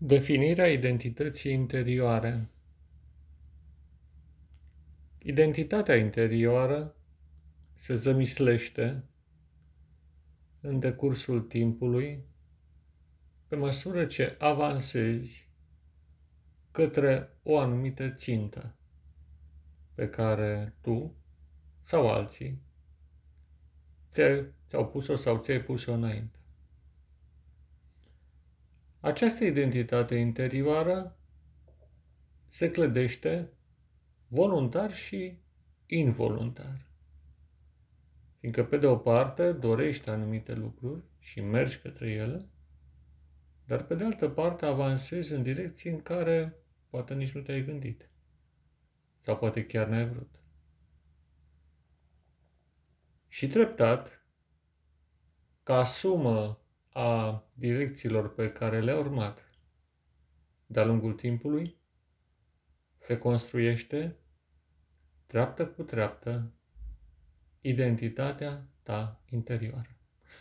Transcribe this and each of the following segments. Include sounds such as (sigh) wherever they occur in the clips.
Definirea identității interioare. Identitatea interioară se zămislește în decursul timpului pe măsură ce avansezi către o anumită țintă pe care tu sau alții ți-au pus-o sau ți-ai pus-o înainte. Această identitate interioară se clădește voluntar și involuntar. Fiindcă, pe de o parte, dorești anumite lucruri și mergi către ele, dar, pe de altă parte, avansezi în direcții în care poate nici nu te-ai gândit. Sau poate chiar n-ai vrut. Și treptat, ca sumă a direcțiilor pe care le-a urmat de-a lungul timpului, se construiește treaptă cu treaptă identitatea ta interioară.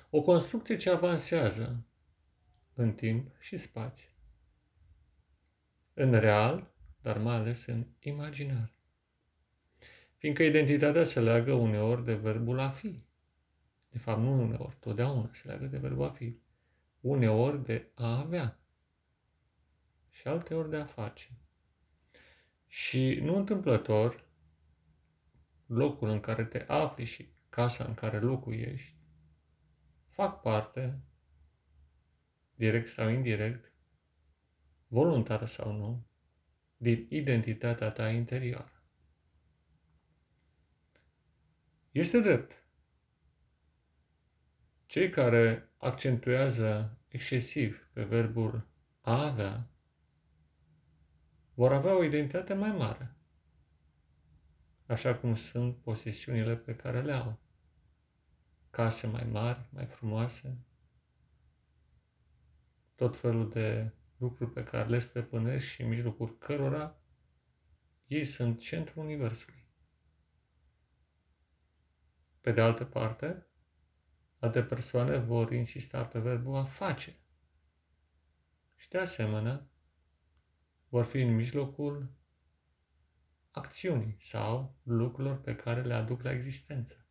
O construcție ce avansează în timp și spațiu. În real, dar mai ales în imaginar. Fiindcă identitatea se leagă uneori de verbul a fi. De fapt, nu uneori, totdeauna se leagă de verbul a fi uneori de a avea și alteori de a face. Și nu întâmplător, locul în care te afli și casa în care locuiești fac parte, direct sau indirect, voluntară sau nu, din identitatea ta interioară. Este drept. Cei care accentuează excesiv pe verbul a avea, vor avea o identitate mai mare, așa cum sunt posesiunile pe care le au. Case mai mari, mai frumoase, tot felul de lucruri pe care le stăpânesc și în mijlocul cărora ei sunt centrul Universului. Pe de altă parte, Alte persoane vor insista pe verbul a face. Și de asemenea, vor fi în mijlocul acțiunii sau lucrurilor pe care le aduc la existență.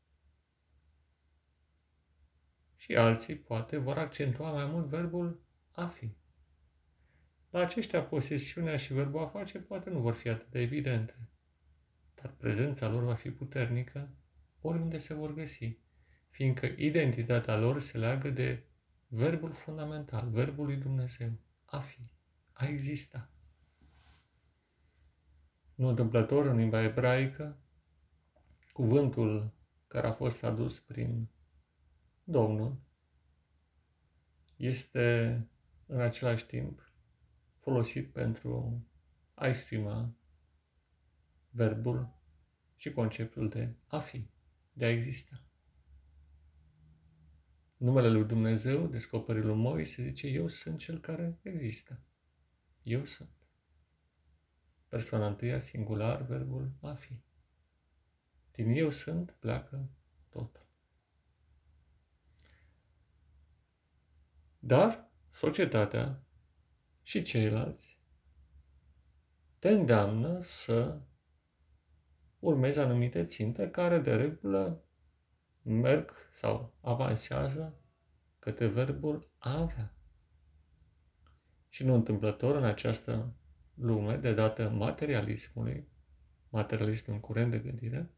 Și alții poate vor accentua mai mult verbul a fi. La aceștia, posesiunea și verbul a face poate nu vor fi atât de evidente, dar prezența lor va fi puternică oriunde se vor găsi fiindcă identitatea lor se leagă de verbul fundamental, verbul lui Dumnezeu, a fi, a exista. Nu întâmplător în limba ebraică, cuvântul care a fost adus prin Domnul este în același timp folosit pentru a exprima verbul și conceptul de a fi, de a exista numele lui Dumnezeu, descoperit lui Moise, zice, eu sunt cel care există. Eu sunt. Persoana întâia, singular, verbul a fi. Din eu sunt, pleacă totul. Dar societatea și ceilalți te îndeamnă să urmezi anumite ținte care de regulă merg sau avansează către verbul a avea. Și nu întâmplător în această lume de dată materialismului, materialism în curent de gândire,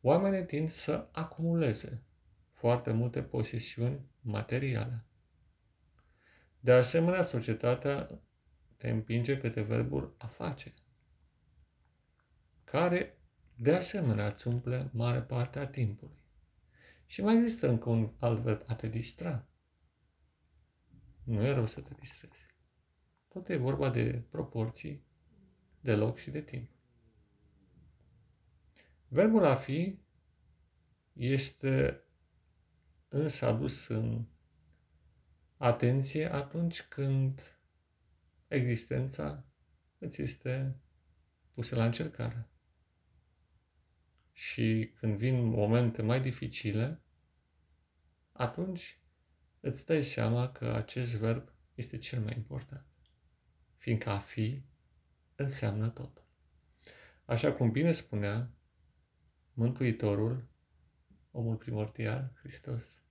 oamenii tind să acumuleze foarte multe posesiuni materiale. De asemenea, societatea te împinge către verbul a face, care de asemenea îți umple mare parte a timpului. Și mai există încă un alt verb, a te distra. Nu e rău să te distrezi. Tot e vorba de proporții, de loc și de timp. Verbul a fi este însă adus în atenție atunci când existența îți este pusă la încercare. Și când vin momente mai dificile, atunci îți dai seama că acest verb este cel mai important. fiindcă a fi înseamnă tot. Așa cum bine spunea Mântuitorul, omul primordial, Hristos,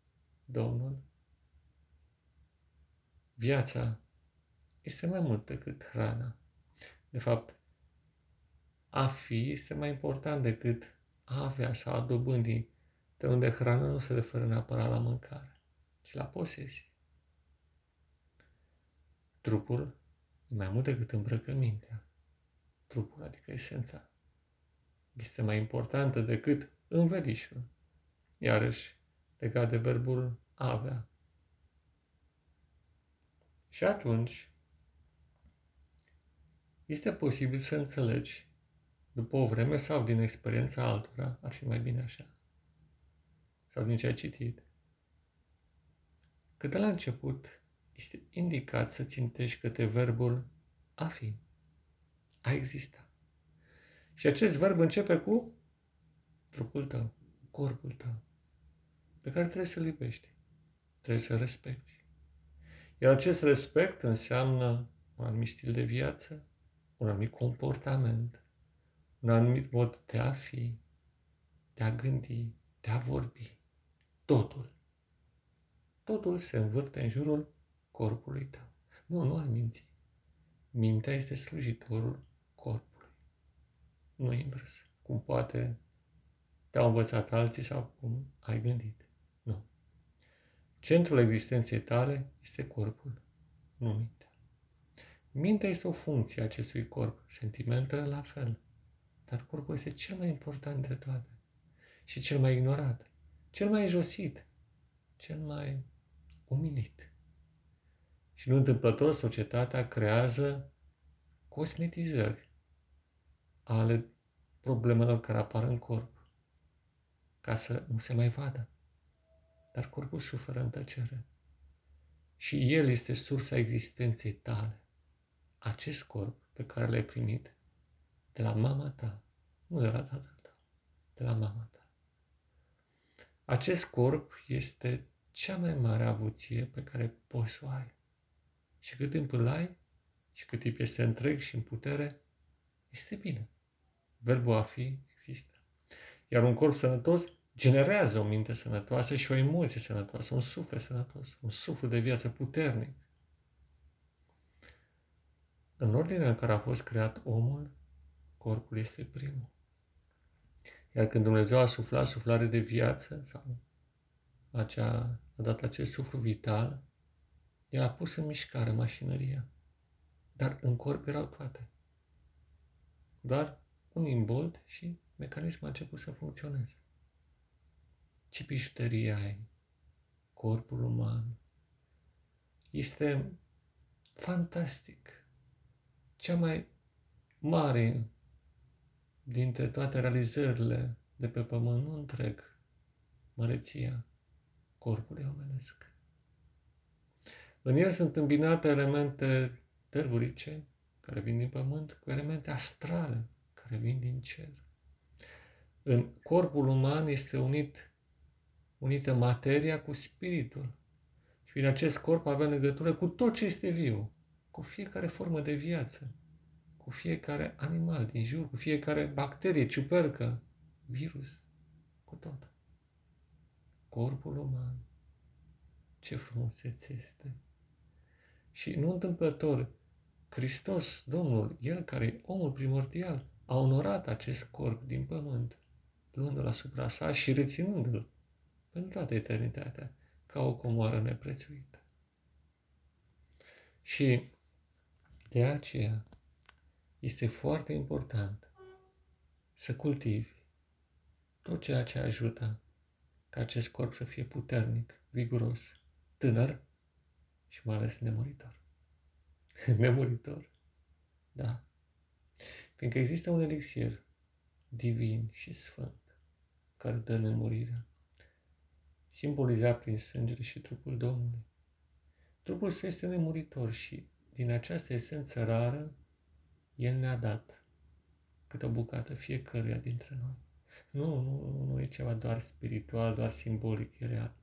Domnul, viața este mai mult decât hrana. De fapt, a fi este mai important decât a avea sau a dobândi, de unde hrana nu se referă neapărat la mâncare, ci la posesie. Trupul e mai mult decât îmbrăcămintea. Trupul, adică esența, este mai importantă decât învelișul. Iarăși, legat de verbul avea. Și atunci, este posibil să înțelegi, după o vreme sau din experiența altora, ar fi mai bine așa, sau din ce ai citit, că de la început este indicat să țintești către verbul a fi, a exista. Și acest verb începe cu trupul tău, corpul tău, pe care trebuie să-l iubești, trebuie să-l respecti. Iar acest respect înseamnă un anumit stil de viață, un anumit comportament, un anumit mod de a fi, de a gândi, de a vorbi. Totul. Totul se învârte în jurul corpului tău. Nu, nu al minții. Mintea este slujitorul corpului. Nu invers. Cum poate te-au învățat alții sau cum ai gândit. Nu. Centrul existenței tale este corpul, nu mintea. Mintea este o funcție a acestui corp, sentimentele la fel. Dar corpul este cel mai important dintre toate și cel mai ignorat, cel mai josit, cel mai umilit. Și nu întâmplător, societatea creează cosmetizări ale problemelor care apar în corp, ca să nu se mai vadă. Dar corpul suferă în tăcere. Și el este sursa existenței tale. Acest corp pe care l-ai primit de la mama ta, nu de la tatăl tău, de la mama ta. Acest corp este cea mai mare avuție pe care poți să o ai. Și cât timp îl ai și cât timp este întreg și în putere, este bine. Verbul a fi există. Iar un corp sănătos generează o minte sănătoasă și o emoție sănătoasă, un suflet sănătos, un suflet de viață puternic. În ordinea în care a fost creat omul, corpul este primul. Iar când Dumnezeu a suflat suflare de viață sau acea, a dat acest suflu vital, el a pus în mișcare mașinăria. Dar în corp erau toate. Doar un imbold și mecanismul a început să funcționeze. Ce pișterie ai? Corpul uman. Este fantastic. Cea mai mare dintre toate realizările de pe pământ, nu întreg, măreția corpului omenesc. În el sunt îmbinate elemente tellurice, care vin din pământ, cu elemente astrale, care vin din cer. În corpul uman este unit, unită materia cu spiritul. Și prin acest corp avem legătură cu tot ce este viu, cu fiecare formă de viață, cu fiecare animal din jur, cu fiecare bacterie, ciupercă, virus, cu tot. Corpul uman. Ce frumusețe este! Și nu întâmplător, Hristos, Domnul, El care e omul primordial, a onorat acest corp din pământ, luându-l asupra sa și reținându-l pentru toată eternitatea, ca o comoară neprețuită. Și de aceea este foarte important să cultivi tot ceea ce ajută ca acest corp să fie puternic, viguros, tânăr și mai ales nemuritor. (laughs) nemuritor. Da. Fiindcă există un elixir divin și sfânt care dă nemurirea, simbolizat prin sângele și trupul Domnului. Trupul său este nemuritor și din această esență rară, El ne-a dat câte o bucată fiecăruia dintre noi. Nu, nu, nu e ceva doar spiritual, doar simbolic, e real.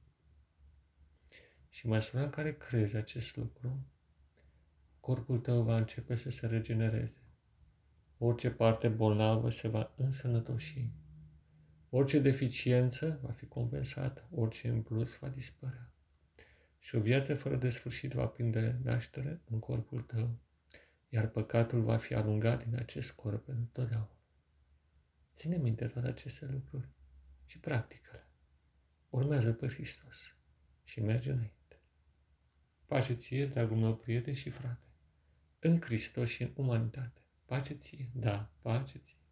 Și măsura în care crezi acest lucru, corpul tău va începe să se regenereze. Orice parte bolnavă se va însănătoși. Orice deficiență va fi compensată, orice în plus va dispărea. Și o viață fără de sfârșit va prinde naștere în corpul tău, iar păcatul va fi alungat din acest corp pentru totdeauna. Ține minte toate aceste lucruri și practică-le. Urmează pe Hristos și merge înainte. Pace ție, dragul meu prieten și frate, în Hristos și în umanitate. Pace ție, da, pace ție.